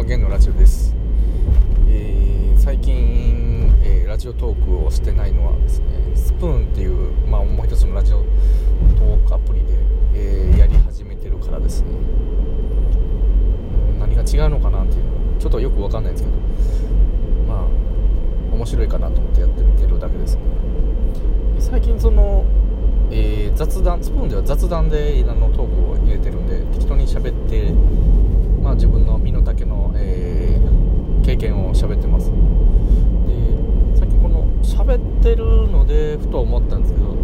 はゲンのラジオです、えー、最近、えー、ラジオトークをしてないのはですねスプーンっていう、まあ、もう一つのラジオトークアプリで、えー、やり始めてるからですね。何が違うのかなっていうのはちょっとよく分かんないんですけどまあ面白いかなと思ってやってみてるだけですね。最近そのえー、雑談スプーンでは雑談であのトークを入れてるんで適当に喋って、まあ、自分の身の丈の、えー、経験を喋ってますで最近この喋ってるのでふと思ったんですけどあの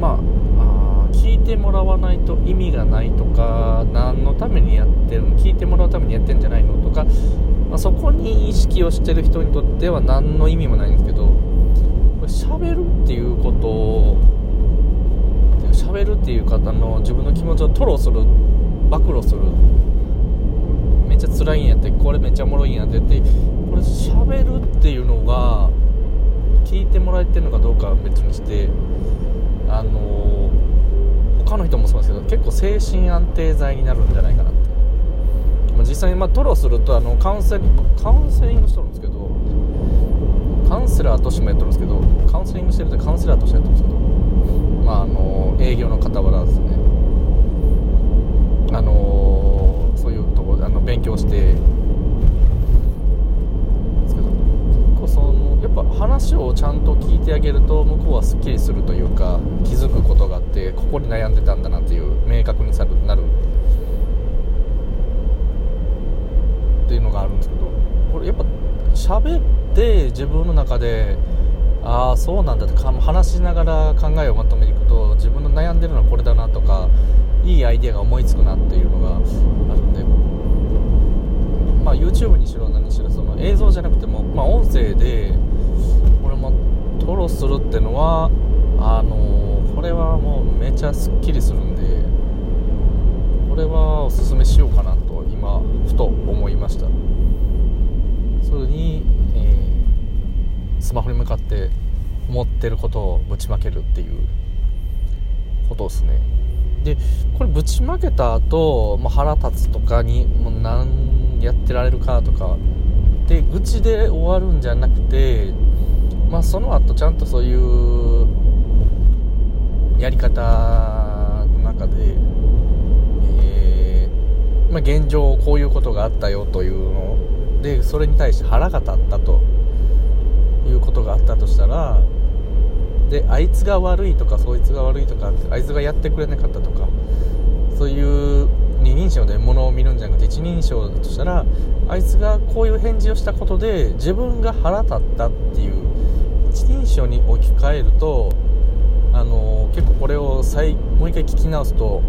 まあ聞いてもらわないと意味がないとか何のためにやってるの聞いてもらうためにやってるんじゃないのとか、まあ、そこに意識をしてる人にとっては何の意味もないんですけど喋るっていうことを喋るっていう方の自分の気持ちを吐露する暴露するめっちゃ辛いんやってこれめっちゃおもろいんやってってこれ喋るっていうのが聞いてもらえてるのかどうかは別にしてあの他の人もそうですけど結構精神安定剤になるんじゃないかなって、まあ、実際にまあトロするとあのカウンセリングカウンセリングしとるんですけどカウンセラーとしてもやってるんですけどカウンセリングしてるとカウンセラーとしてやってるんですけどまああの営業の悩んでたんだなっていう明確にさなるっていうのがあるんですけどこれやっぱ喋って自分の中でああそうなんだって話しながら考えをまとめていくと自分の悩んでるのはこれだなとかいいアイデアが思いつくなっていうのがあるんで、まあ、YouTube にしろ何にしろその映像じゃなくても、まあ、音声でこれも吐露するっていうのはあのー、ちゃすっきりするんでこれはおすすめしようかなと今ふと思いました。それに、えー、スマホに向かって思ってることをぶちまけるっていうことですねでこれぶちまけた後、まあ、腹立つとかにもう何やってられるかとかで愚痴で終わるんじゃなくて、まあ、その後ちゃんとそういうやり方の中で、えー、まあ、現状こういうことがあったよというのでそれに対して腹が立ったということがあったとしたらであいつが悪いとかそいつが悪いとかあいつがやってくれなかったとかそういう二人称で物を見るんじゃなくて一人称だとしたらあいつがこういう返事をしたことで自分が腹立ったっていう一人称に置き換えるとあの結構これを再もう一回聞き直すと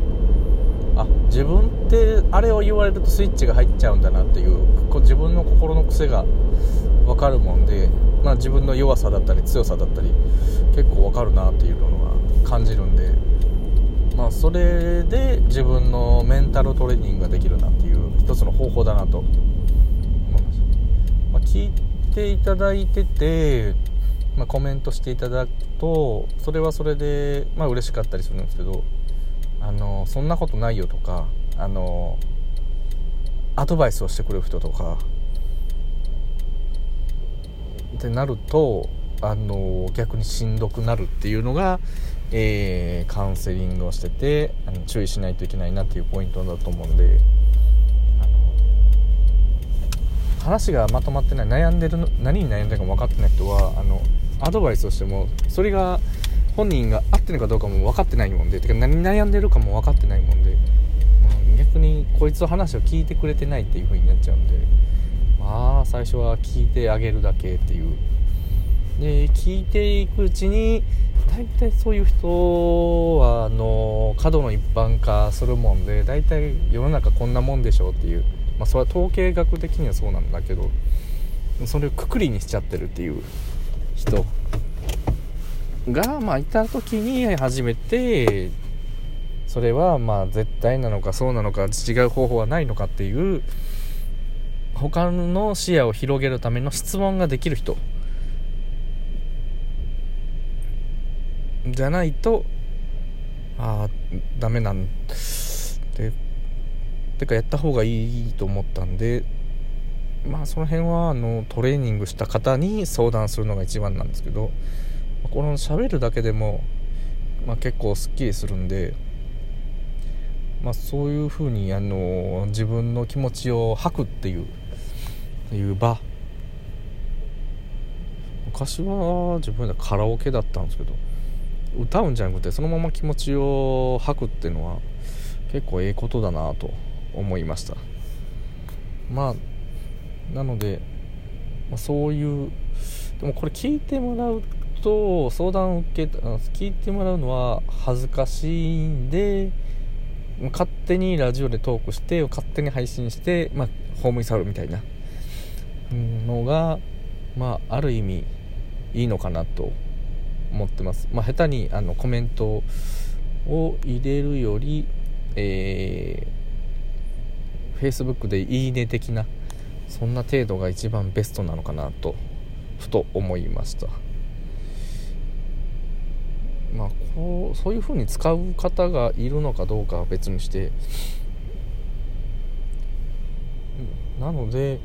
あ自分ってあれを言われるとスイッチが入っちゃうんだなっていうこう自分の心の癖が分かるもんで、まあ、自分の弱さだったり強さだったり結構分かるなっていうのが感じるんで、まあ、それで自分のメンタルトレーニングができるなっていう一つの方法だなと思います、まあ、聞いていただいてて、まあ、コメントしていただくとそれはそれで、まあ嬉しかったりするんですけどあのそんなことないよとかあのアドバイスをしてくれる人とかってなるとあの逆にしんどくなるっていうのが、えー、カウンセリングをしててあの注意しないといけないなっていうポイントだと思うんで話がまとまってない悩んでる何に悩んでるか分かってない人はあのアドバイスをしてもそれが本人が合ってるかどうかも分かってないもんでてか何悩んでるかも分かってないもんで、うん、逆にこいつの話を聞いてくれてないっていう風になっちゃうんでまあ最初は聞いてあげるだけっていう。で聞いていくうちに大体そういう人はあの過度の一般化するもんで大体世の中こんなもんでしょうっていう、まあ、それは統計学的にはそうなんだけどそれをくくりにしちゃってるっていう。人が、まあ、いた時に初めてそれはまあ絶対なのかそうなのか違う方法はないのかっていう他の視野を広げるための質問ができる人じゃないとああダメなんでてかやった方がいいと思ったんでまあその辺はあのトレーニングした方に相談するのが一番なんですけどこの喋るだけでも、まあ、結構すっきりするんで、まあ、そういうふうにあの自分の気持ちを吐くっていういう場。昔は自分でカラオケだったんですけど歌うんじゃなくてそのまま気持ちを吐くっていうのは結構ええことだなと思いました。まあなので、まあ、そういうでもこれ聞いてもらうと相談を受け聞いてもらうのは恥ずかしいんで勝手にラジオでトークして勝手に配信して、まあ、ホームに触るみたいなのが、まあ、ある意味いいのかなと思ってます、まあ、下手にあのコメントを入れるより、えー、Facebook でいいね的なそんな程度が一番ベストなのかなとふと思いました。まあこうそういう風に使う方がいるのかどうかは別にして。なので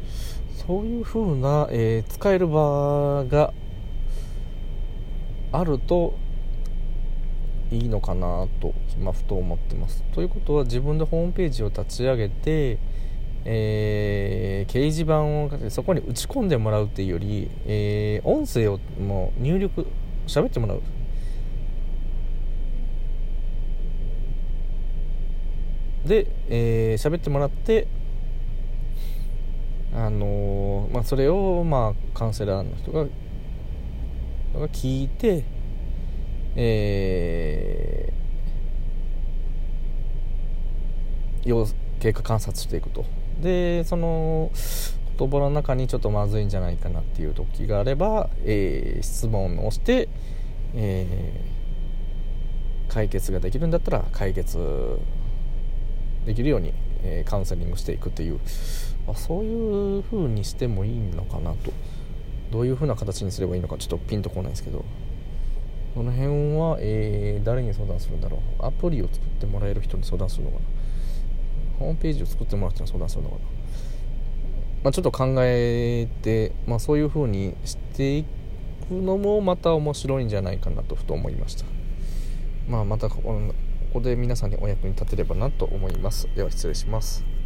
そういう風な、えー、使える場があるといいのかなと今ふと思ってます。ということは自分でホームページを立ち上げて、えー、掲示板をそこに打ち込んでもらうっていうより、えー、音声をもう入力喋ってもらう。で、えー、喋ってもらってあのー、まあ、それを、まあ、カウンセラーの人がが聞いて、えー、経過観察していくと。でその言葉の中にちょっとまずいんじゃないかなっていう時があれば、えー、質問をして、えー、解決ができるんだったら解決できるように、えー、カウンセリングしていくっていう、あ、そういう風にしてもいいのかなと。どういう風な形にすればいいのかちょっとピンとこないですけど。この辺は、えー、誰に相談するんだろう。アプリを作ってもらえる人に相談するのかな。ホームページを作ってもらう人に相談するのかな、まあ、ちょっと考えて、まあ、そういう風にしていくのもまた面白いんじゃないかなとふと思いました、まあ、またここで皆さんにお役に立てればなと思います。では失礼します。